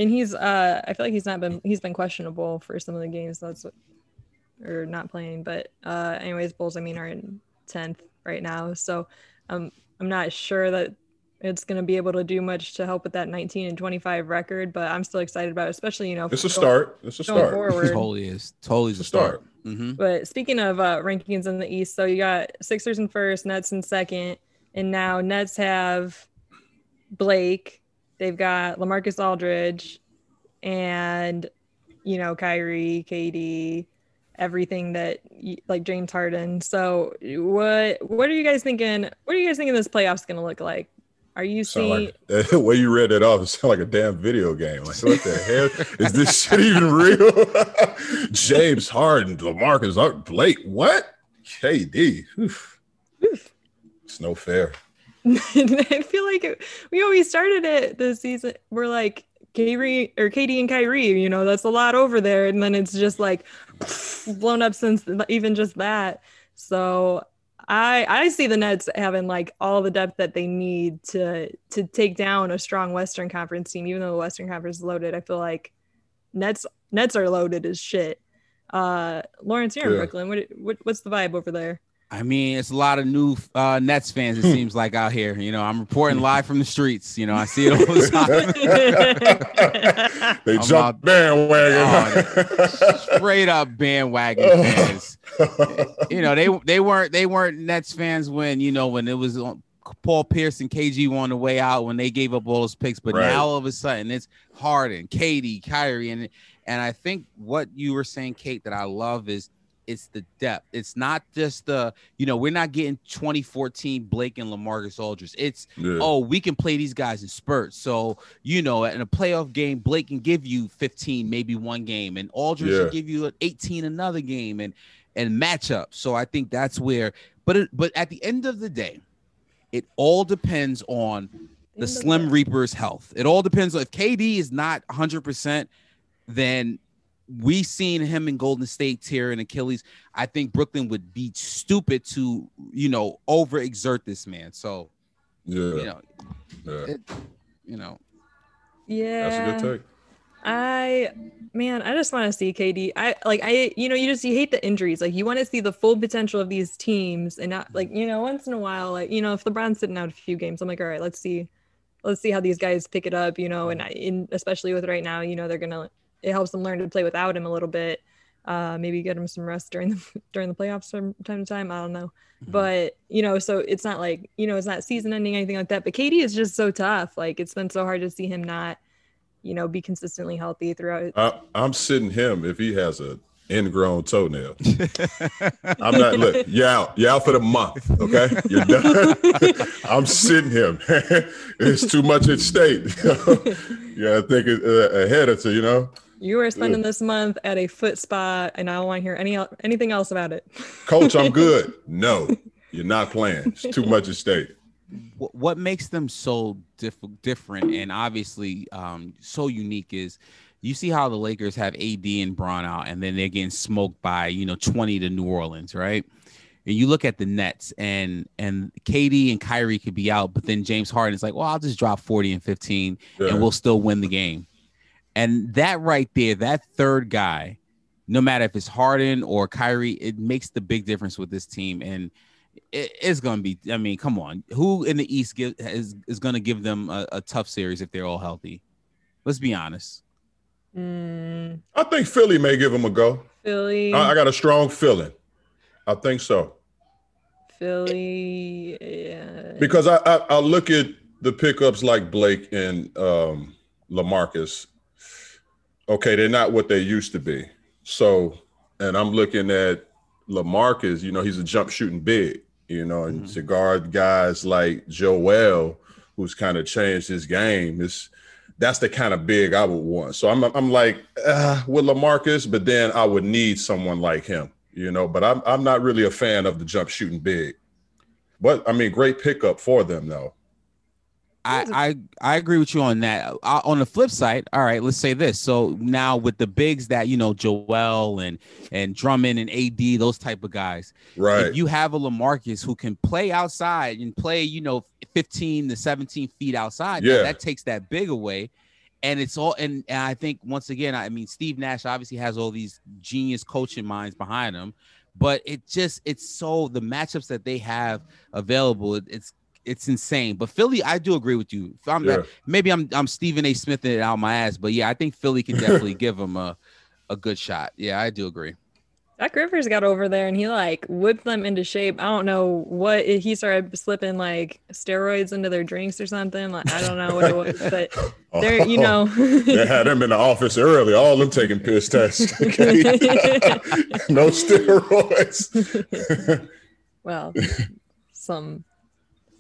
And he's uh I feel like he's not been he's been questionable for some of the games that's what or not playing but uh anyways Bulls I mean are in 10th right now so um I'm not sure that it's going to be able to do much to help with that 19 and 25 record but I'm still excited about it especially you know It's a going- start. It's a start. forward totally is. Totally is a a start. start. hmm but speaking of uh, rankings in the East, so you got Sixers in first, Nets in second, and now Nets have Blake. They've got Lamarcus Aldridge, and you know Kyrie, KD, everything that like James Harden. So what what are you guys thinking? What are you guys thinking this playoffs going to look like? Are you seeing? like the way you read that off, it sounded like a damn video game. Like, what the hell is this shit even real? James Harden, Lamarcus, Blake, what? KD. Oof. It's no fair. I feel like it, we always started it this season. We're like Kyrie or KD and Kyrie, you know, that's a lot over there, and then it's just like blown up since even just that. So I I see the Nets having like all the depth that they need to to take down a strong Western Conference team, even though the Western Conference is loaded. I feel like Nets Nets are loaded as shit. Uh, Lawrence, you're in Yeah. Brooklyn. What, what what's the vibe over there? I mean, it's a lot of new uh, Nets fans. It seems like out here. You know, I'm reporting live from the streets. You know, I see it all the time. they I'm jump out- bandwagon. Straight up bandwagon fans. You know, they they weren't they weren't Nets fans when you know when it was on Paul Pierce and KG on the way out when they gave up all those picks. But Right. now all of a sudden it's Harden, KD, Kyrie, and and I think what you were saying, Kate, that I love is it's the depth. It's not just the, you know, we're not getting 2014 Blake and LaMarcus Aldridge. It's Yeah. oh, we can play these guys in spurts. So, you know, in a playoff game, Blake can give you 15, maybe one game, and Aldridge Yeah. can give you 18 another game and and matchup. So I think that's where, but it, but at the end of the day, it all depends on the Slim Reaper's health. It all depends on if KD is not 100%, then we seen him in Golden State tear and Achilles. I think Brooklyn would be stupid to, you know, overexert this man. So, yeah, you know, yeah. it, you know, Yeah. That's a good take. I man, I just want to see KD. I like I you know, you just you hate the injuries. Like you want to see the full potential of these teams and not like, you know, once in a while, like, you know, if LeBron's sitting out a few games, I'm like, all right, let's see let's see how these guys pick it up, you know, and I in especially with right now, you know, they're gonna it helps them learn to play without him a little bit. Uh maybe get him some rest during the during the playoffs from time to time. I don't know. Mm-hmm. But you know, so it's not like, you know, it's not season ending, anything like that. But KD is just so tough. Like it's been so hard to see him not you know, be consistently healthy throughout. I, I'm sitting him if he has a ingrown toenail. I'm not look, you out, you out for the month. Okay. You're done. I'm sitting him. it's too much at stake. yeah, I think it, uh, ahead of to, you know. You are spending this month at a foot spa, and I don't want to hear any anything else about it. Coach, I'm good. No, you're not playing. It's too much at stake. what, what makes them so diff- different and obviously um, so unique is you see how the Lakers have AD and Bron out, and then they're getting smoked by you know 20 to New Orleans, right? And you look at the Nets, and and KD and Kyrie could be out, but then James Harden is like, well, I'll just drop 40 and 15, Yeah. and we'll still win the game. And that right there, that third guy, no matter if it's Harden or Kyrie, it makes the big difference with this team. And it, it's gonna be. I mean, come on, who in the East give, is is gonna give them a, a tough series if they're all healthy? Let's be honest. Mm, I think Philly may give him a go. Philly, I, I got a strong feeling. I think so. Philly, yeah. Because I, I I look at the pickups like Blake and um LaMarcus. Okay, they're not what they used to be. So, and I'm looking at LaMarcus, you know, he's a jump shooting big, you know, and Mhm. to guard guys like Joel, who's kind of changed his game, is that's the kind of big I would want. So I'm I'm like uh, with LaMarcus, but then I would need someone like him, you know. But I'm I'm not really a fan of the jump shooting big. But I mean, great pickup for them though. I, I I agree with you on that. Uh, on the flip side, all right, let's say this. So now with the bigs that you know, Joel and and Drummond and AD, those type of guys, Right. if you have a LaMarcus who can play outside and play, you know, 15 to 17 feet outside, Yeah. that, that takes that big away. And it's all, and, and I think once again, I mean, Steve Nash obviously has all these genius coaching minds behind him, but it just, it's so the matchups that they have available, it's, it's insane. But Philly, I do agree with you. I'm Yeah. maybe I'm I'm Stephen A. Smith it out my ass, but yeah, I think Philly can definitely give him a a good shot. Yeah, I do agree. Doc Rivers got over there and he like whipped them into shape. I don't know what he started slipping like steroids into their drinks or something. Like I don't know what it was, but they're you oh, know they had him in the office early. All them taking piss tests. no steroids. well, some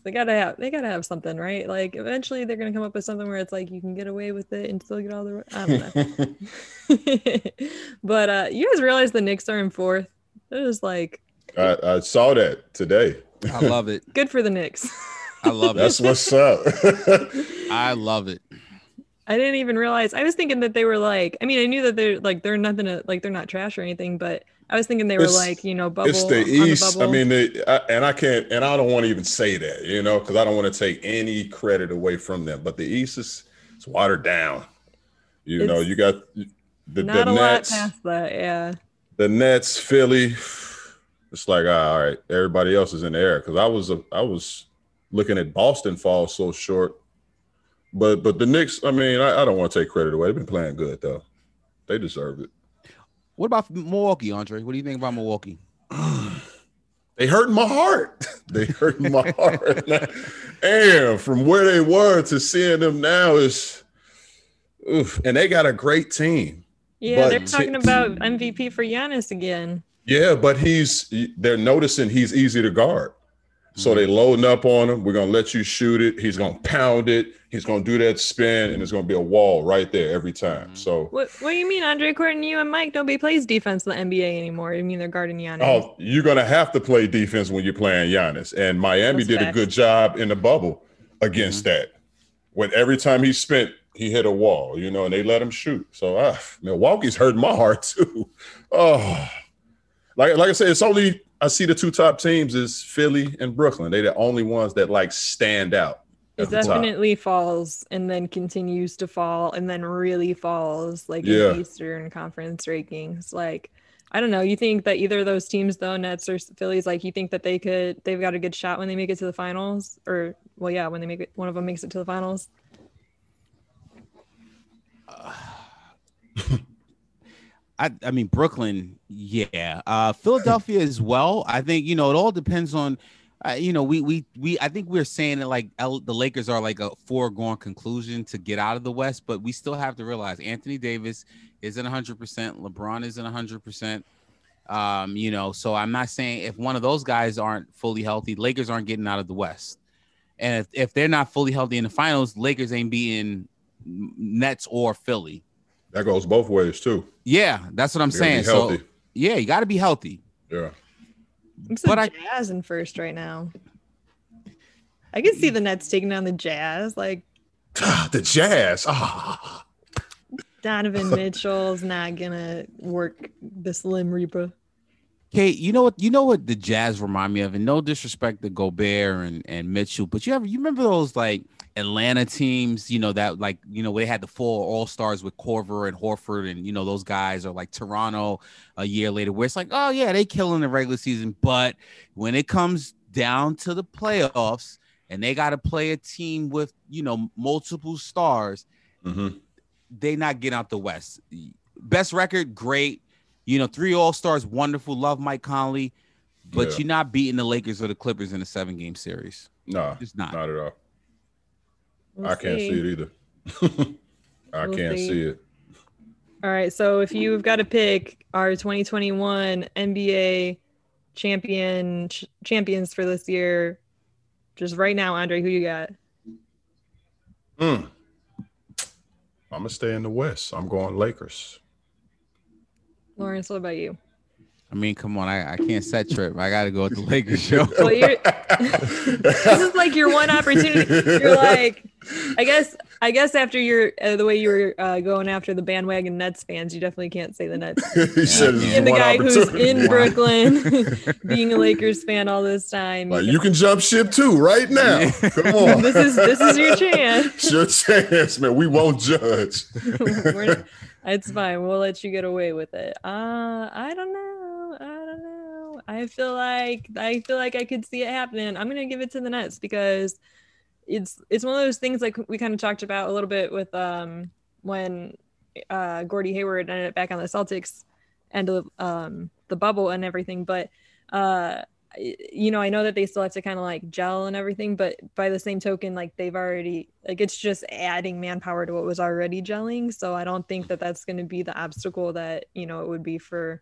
they gotta have they gotta have something, right? Like eventually they're gonna come up with something where it's like you can get away with it and still get all the I don't know. but uh you guys realize the Knicks are in fourth. It was like I, I saw that today. I love it. good for the Knicks. I love it. That's what's up. I love it. I didn't even realize. I was thinking that they were like. I mean, I knew that they're like they're nothing to like they're not trash or anything, but I was thinking they were It's- like you know bubble. it's the East. I mean, they, I, and I can't, and I don't want to even say that, you know, because I don't want to take any credit away from them. But the East is it's watered down. You know, you got the, not the a lot Nets, past that. Yeah, the Nets, Philly. it's like ah, all right, everybody else is in the air because I was a, I was looking at Boston fall so short, but but the Knicks, I mean, I, I don't want to take credit away. They've been playing good though. They deserve it. What about Milwaukee, Andre? What do you think about Milwaukee? they hurt my heart. they hurt my heart. and from where they were to seeing them now is, oof. and they got a great team. Yeah, but they're talking t- about MVP for Giannis again. Yeah, but he's they're noticing he's easy to guard. So mm-hmm. they loading up on him. We're gonna let you shoot it. He's gonna pound it. He's gonna do that spin, and it's gonna be a wall right there every time. Mm-hmm. So what? What do you mean, Andre? According you and Mike, nobody plays defense in the NBA anymore. You mean they're guarding Giannis? Oh, you're gonna have to play defense when you're playing Giannis, and Miami That's did facts. a good job in the bubble against mm-hmm. that. When every time he spent, he hit a wall, you know, and they let him shoot. So ah, Milwaukee's hurting my heart too. Oh, like like I said, it's only I see the two top teams is Philly and Brooklyn. They're the only ones that like stand out. It definitely falls and then continues to fall and then really falls like yeah. in Eastern Conference rankings. Like, I don't know. You think that either of those teams, though, Nets or Phillies, like you think that they could, they've got a good shot when they make it to the finals, or well, yeah, when they make it, one of them makes it to the finals. Uh, I, I mean Brooklyn, yeah. Uh, Philadelphia as well. I think you know it all depends on. Uh, you know, we we we I think we're saying that like L, the Lakers are like a foregone conclusion to get out of the West, but we still have to realize Anthony Davis isn't 100%, LeBron isn't 100%. Um, you know, so I'm not saying if one of those guys aren't fully healthy, Lakers aren't getting out of the West. And if, if they're not fully healthy in the finals, Lakers ain't beating Nets or Philly. That goes both ways too. Yeah, that's what I'm saying. So yeah, you got to be healthy. Yeah. I'm so but Jazz I, in first right now. I can see the Nets taking down the Jazz. Like the Jazz. Ah. Donovan Mitchell's not gonna work the Slim Reaper. Kate, you know what? You know what the Jazz remind me of, and no disrespect to Gobert and, and Mitchell, but you ever you remember those like Atlanta teams, you know, that like, you know, they had the four all stars with Korver and Horford and, you know, those guys are like Toronto a year later, where it's like, oh, yeah, they kill in the regular season. But when it comes down to the playoffs and they got to play a team with, you know, multiple stars, mm-hmm. they not get out the West. Best record, great. You know, three all stars, wonderful. Love Mike Conley, but yeah. you're not beating the Lakers or the Clippers in a seven game series. No, it's not. Not at all. We'll I can't see, it either. I we'll can't see. see it. All right. So if you've got to pick our 2021 NBA champion ch- champions for this year, just right now, Andre, who you got? Hmm. I'm gonna stay in the West. I'm going Lakers. Lawrence, what about you? I mean, come on, I, I can't set trip. I got to go with the Lakers show. Well, this is like your one opportunity. You're like, I guess, I guess after your uh, the way you were uh, going after the bandwagon Nets fans, you definitely can't say the Nets. he said, and the guy who's in Brooklyn, being a Lakers fan all this time. Like, you can jump ship too right now. Come on, this is this is your chance. your chance, man. We won't judge. it's fine. We'll let you get away with it. Uh, I don't know. I feel like I feel like I could see it happening. I'm gonna give it to the Nets because it's it's one of those things like we kind of talked about a little bit with um when uh Gordy Hayward ended up back on the Celtics and the um the bubble and everything, but uh you know, I know that they still have to kind of like gel and everything, but by the same token, like they've already like it's just adding manpower to what was already gelling. So I don't think that that's going to be the obstacle that you know it would be for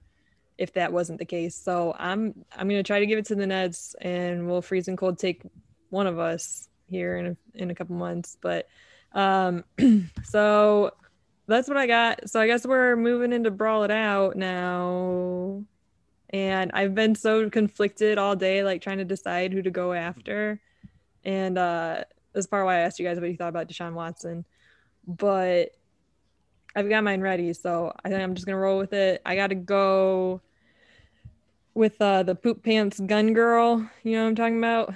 if that wasn't the case. So I'm I'm gonna try to give it to the Nets, and we'll freeze and cold take one of us here in a, in a couple months. But um, so that's what I got. So I guess we're moving into brawl it out now. And I've been so conflicted all day, like trying to decide who to go after. And uh, that's part why I asked you guys what you thought about Deshaun Watson. But I've got mine ready, so I think I'm just gonna roll with it. I gotta go with uh, the poop pants gun girl. You know what I'm talking about?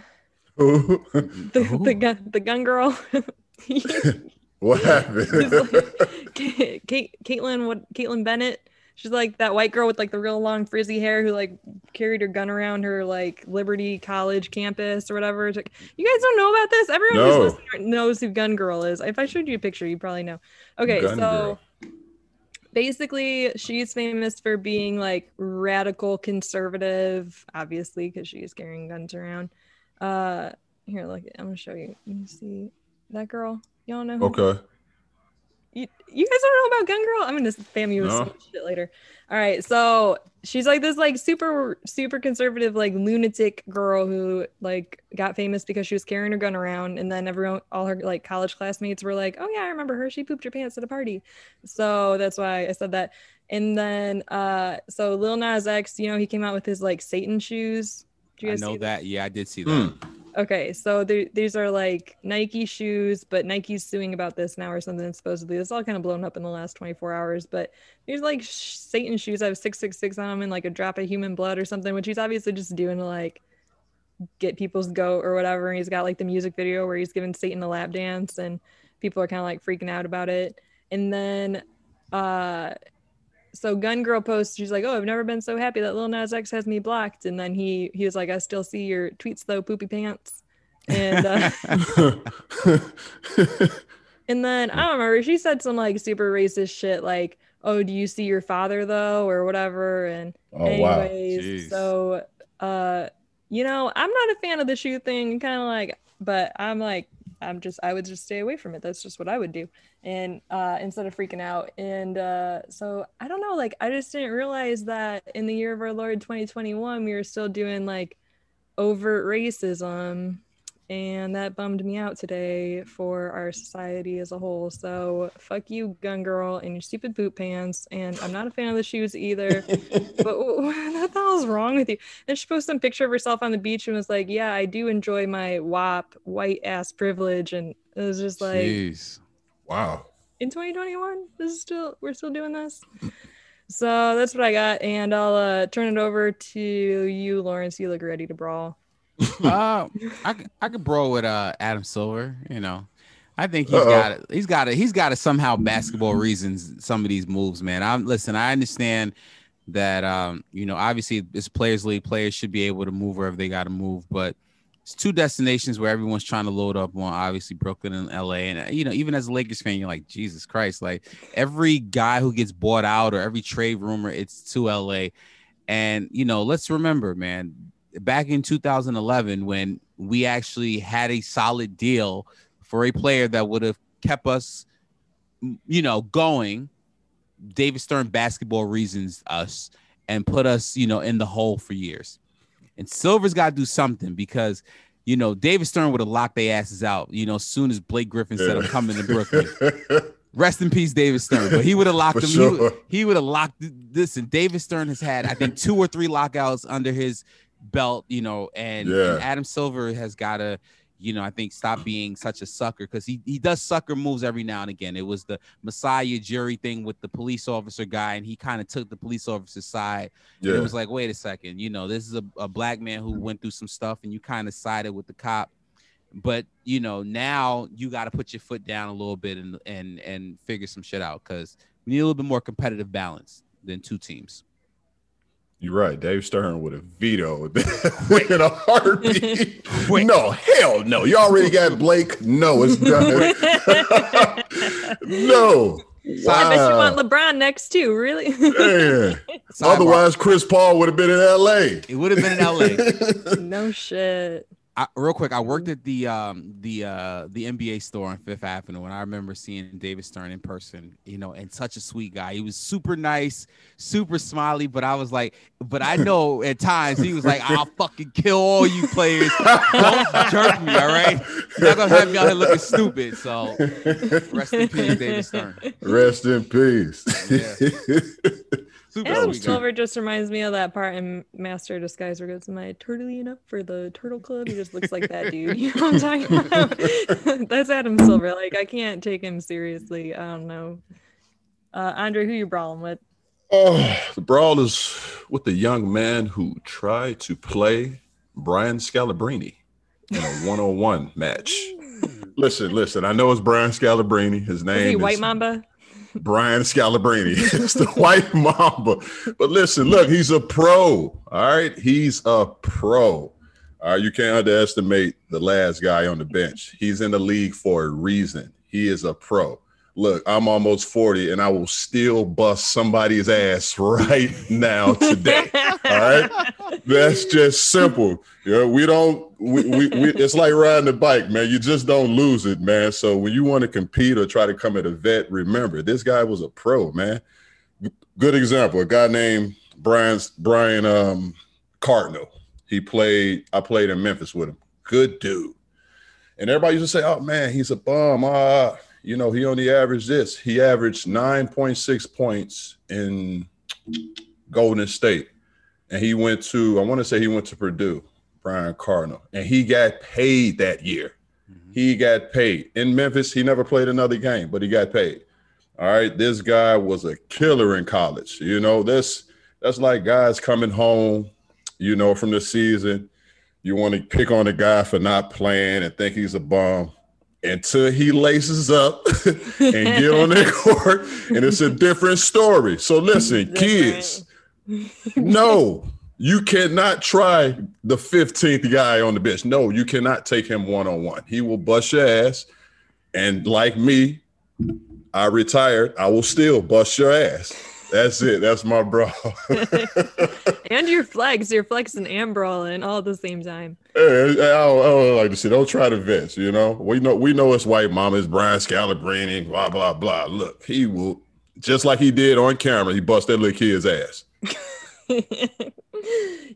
the, the gun the gun girl. what happened? like, Kate, Kaitlin what Kaitlin Bennett. She's like that white girl with like the real long frizzy hair who like carried her gun around her like Liberty College campus or whatever. Like, you guys don't know about this? Everyone No. who's listening knows who Gun Girl is. If I showed you a picture, you probably know. Okay, Gun so Girl. Basically she's famous for being like radical conservative, obviously, because she's carrying guns around. Uh here, look, I'm gonna show you. You see that girl? Y'all know Okay. You, you guys don't know about Gun Girl? I'm gonna spam you with No. some shit later. All right, so she's like this like super super conservative like lunatic girl who like got famous because she was carrying her gun around, and then everyone all her like college classmates were like, "Oh yeah, I remember her. She pooped her pants at a party." So that's why I said that. And then uh, so Lil Nas X, you know, he came out with his like Satan shoes. Did you I know see that. Yeah, I did see that. Hmm. Okay, so there, these are like Nike shoes, but Nike's suing about this now or something. Supposedly, this all kind of blown up in the last 24 hours. But these like sh- Satan shoes have 666 on them and like a drop of human blood or something, which he's obviously just doing to like get people's goat or whatever. And he's got like the music video where he's giving Satan a lap dance, and people are kind of like freaking out about it. And then, uh, so Gun Girl posts, she's like, "Oh, I've never been so happy that Lil Nas X has me blocked." And then he he was like, "I still see your tweets though, poopy pants." And uh, and then I don't remember. She said some like super racist shit, like, "Oh, do you see your father though?" or whatever. And Oh anyways, Jeez. so uh, you know, I'm not a fan of the shoe thing. Kind of like, but I'm like, I'm just, I would just stay away from it. That's just what I would do, and uh, instead of freaking out. And uh, so I don't know. Like, I just didn't realize that in the year of our Lord 2021, we were still doing like overt racism and that bummed me out today for our society as a whole. So fuck you, gun girl, and your stupid boot pants. And I'm not a fan of the shoes either. but what the hell's wrong with you? And she posted some picture of herself on the beach and was like, "Yeah, I do enjoy my WAP white ass privilege." And it was just like, Jeez. Wow. in 2021, this is still we're still doing this. So that's what I got, and I'll uh, turn it over to you, Lawrence. You look ready to brawl. Uh, I I could bro with uh Adam Silver. You know, I think he's Uh-oh. got it. He's got it. He's got to somehow basketball reasons. Some of these moves, man. I'm listen. I understand that um you know obviously it's players league players should be able to move wherever they got to move, but it's two destinations where everyone's trying to load up on. Obviously Brooklyn and LA, and uh, you know even as a Lakers fan, you're like Jesus Christ. Like every guy who gets bought out or every trade rumor, it's to LA. And you know, let's remember, man, back in 2011 when we actually had a solid deal for a player that would have kept us, you know, going. David Stern basketball reasons us and put us, you know, in the hole for years. And Silver's got to do something because, you know, David Stern would have locked their asses out, you know, as soon as Blake Griffin said, I'm coming to Brooklyn. Rest in peace, David Stern. But he would have locked him. He sure. would- He would have locked this. And David Stern has had, I think, two or three lockouts under his belt, you know, and, Yeah. and Adam Silver has got to, you know, I think stop being such a sucker because he, he does sucker moves every now and again. It was the Masai Ujiri thing with the police officer guy, and he kind of took the police officer's side. And yeah. it was like, wait a second, you know, this is a, a black man who went through some stuff, and you kind of sided with the cop. But you know, now you got to put your foot down a little bit and and and figure some shit out because we need a little bit more competitive balance than two teams. You're right. Dave Stern would have vetoed that in a heartbeat. Quick. no, hell no. You already got Blake. No, it's done. no. I bet you want LeBron next too. Really? Man. Sidebar. Otherwise, Chris Paul would have been in LA. it would have been in LA. no shit. I, real quick, I worked at the um the uh the NBA store on Fifth Avenue, and I remember seeing David Stern in person. You know, and such a sweet guy. He was super nice, super smiley. But I was like, but I know at times he was like, "I'll fucking kill all you players. Don't jerk me, all right? Not gonna have me out here looking stupid." So rest in peace, David Stern. Rest in peace. Super Adam sweet. Silver just reminds me of that part in Master of Disguise where goes, Am I turtly enough for the turtle club? He just looks like that dude. You know what I'm talking about? That's Adam Silver. Like I can't take him seriously. I don't know. Uh Andre, who you brawling with? Oh, the brawl is with the young man who tried to play Brian Scalabrine in a one-on-one match. listen, listen. I know it's Brian Scalabrine. His Is name he is White Mamba? Brian Scalabrine. it's the white mamba. But listen, look, he's a pro. All right. He's a pro. All right. You can't underestimate the last guy on the bench. He's in the league for a reason. He is a pro. Look, I'm almost 40 and I will still bust somebody's ass right now today. Right. That's just simple. Know, we don't we, we, we it's like riding a bike, man. You just don't lose it, man. So when you want to compete or try to come at a vet, remember this guy was a pro, man. Good example, a guy named Brian Brian um Cardinal. He played, I played in Memphis with him. Good dude. And everybody used to say, Oh man, he's a bum. Ah, you know, he only averaged this. He averaged 9.6 points in Golden State. And he went to, I want to say he went to Purdue, Brian Cardinal, and he got paid that year. Mm-hmm. He got paid. In Memphis, he never played another game, but he got paid. All right. This guy was a killer in college. You know, this that's like guys coming home, you know, from the season. You want to pick on a guy for not playing and think he's a bum until he laces up and get on the court, and it's a different story. So listen, kids, no, you cannot try the 15th guy on the bench. No, you cannot take him one on one. He will bust your ass. And like me, I retired. I will still bust your ass. That's it. That's my bro. and your flex, your flex and and all at the same time. Hey, I, don't, I don't like to say, don't try to vest. You know, we know we know it's white mama, it's Brian Scalabrine, blah blah blah. Look, he will just like he did on camera. He bust that little kid's ass.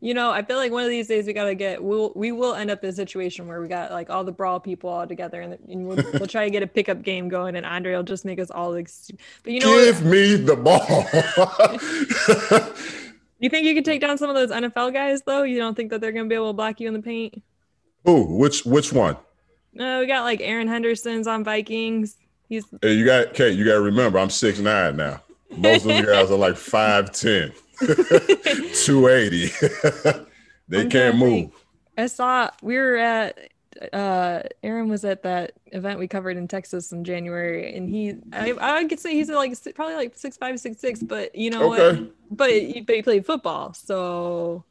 you know, I feel like one of these days we gotta get we'll we will end up in a situation where we got like all the brawl people all together and, and we'll, we'll try to get a pickup game going and Andre will just make us all like but you know give what? me the ball. you think you could take down some of those NFL guys though? You don't think that they're gonna be able to block you in the paint? Who? Which which one? No, we got like Aaron Henderson's on Vikings. He's hey, you got Kate, you gotta remember I'm six nine now. Most of those guys are like five ten. 280. they I'm can't move. I saw we were at uh Aaron was at that event we covered in Texas in January and he I, I could say he's like probably like six five six six but you know okay. what but he, but he played football so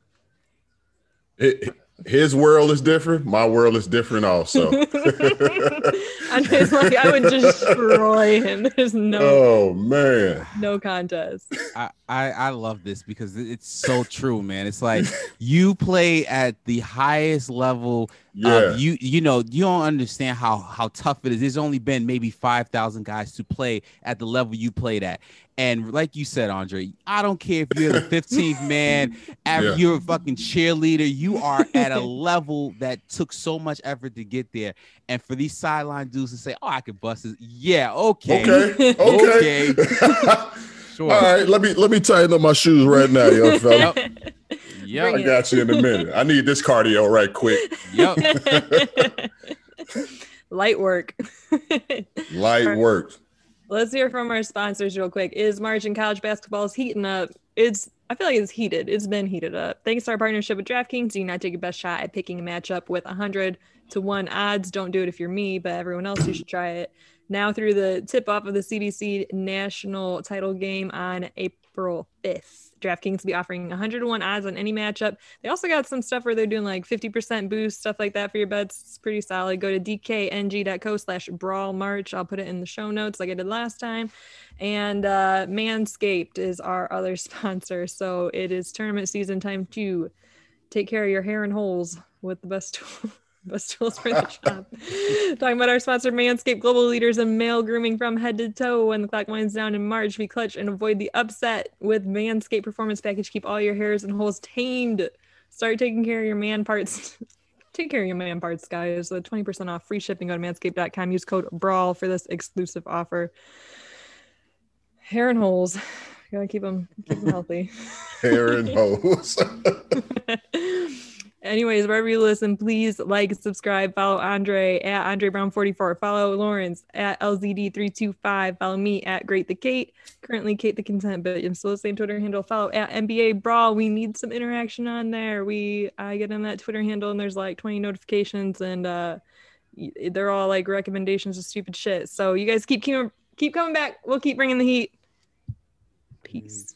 it, his world is different. My world is different also. Andre's like, I would destroy him. There's no Oh man. No contest. I, I, I love this because it's so true, man. It's like you play at the highest level. Um, yeah. you you know, you don't understand how how tough it is. There's only been maybe five thousand guys to play at the level you played at. And like you said, Andre, I don't care if you're the 15th man, after yeah. you're a fucking cheerleader, you are at a level that took so much effort to get there. And for these sideline dudes to say, "Oh, I could bust this," yeah, okay, okay, okay. okay. sure. All right, let me let me tighten up my shoes right now, young fella. Yep. I got you in a minute. I need this cardio right quick. Yep. Light work. Light work. Let's hear from our sponsors real quick. Is March and college basketball is heating up? It's I feel like it's heated. It's been heated up. Thanks to our partnership with DraftKings, you not take your best shot at picking a matchup with 100 to 1 odds. Don't do it if you're me, but everyone else, you should try it. Now through the tip off of the CDC national title game on April 5th. DraftKings will be offering 101 odds on any matchup. They also got some stuff where they're doing like 50% boost, stuff like that for your bets. It's pretty solid. Go to dkng.co slash brawl march. I'll put it in the show notes like I did last time. And uh, Manscaped is our other sponsor. So it is tournament season time to take care of your hair and holes with the best tool. best tools for the job. Talking about our sponsor, Manscaped, global leaders in male grooming from head to toe. When the clock winds down in March, we clutch and avoid the upset with Manscaped Performance Package. Keep all your hairs and holes tamed. Start taking care of your man parts. Take care of your man parts, guys. So 20% off free shipping. Go to manscaped.com. Use code BRAWL for this exclusive offer. Hair and holes. Gotta keep them, keep them healthy. Hair and holes. Anyways, wherever you listen, please like, subscribe, follow Andre at Andre Brown 44, follow Lawrence at LZD325, follow me at Great the Kate, currently Kate the Content, but I'm still the same Twitter handle. Follow at NBA Brawl. We need some interaction on there. We I get on that Twitter handle and there's like 20 notifications and uh they're all like recommendations of stupid shit. So you guys keep keep Keep coming back. We'll keep bringing the heat. Peace.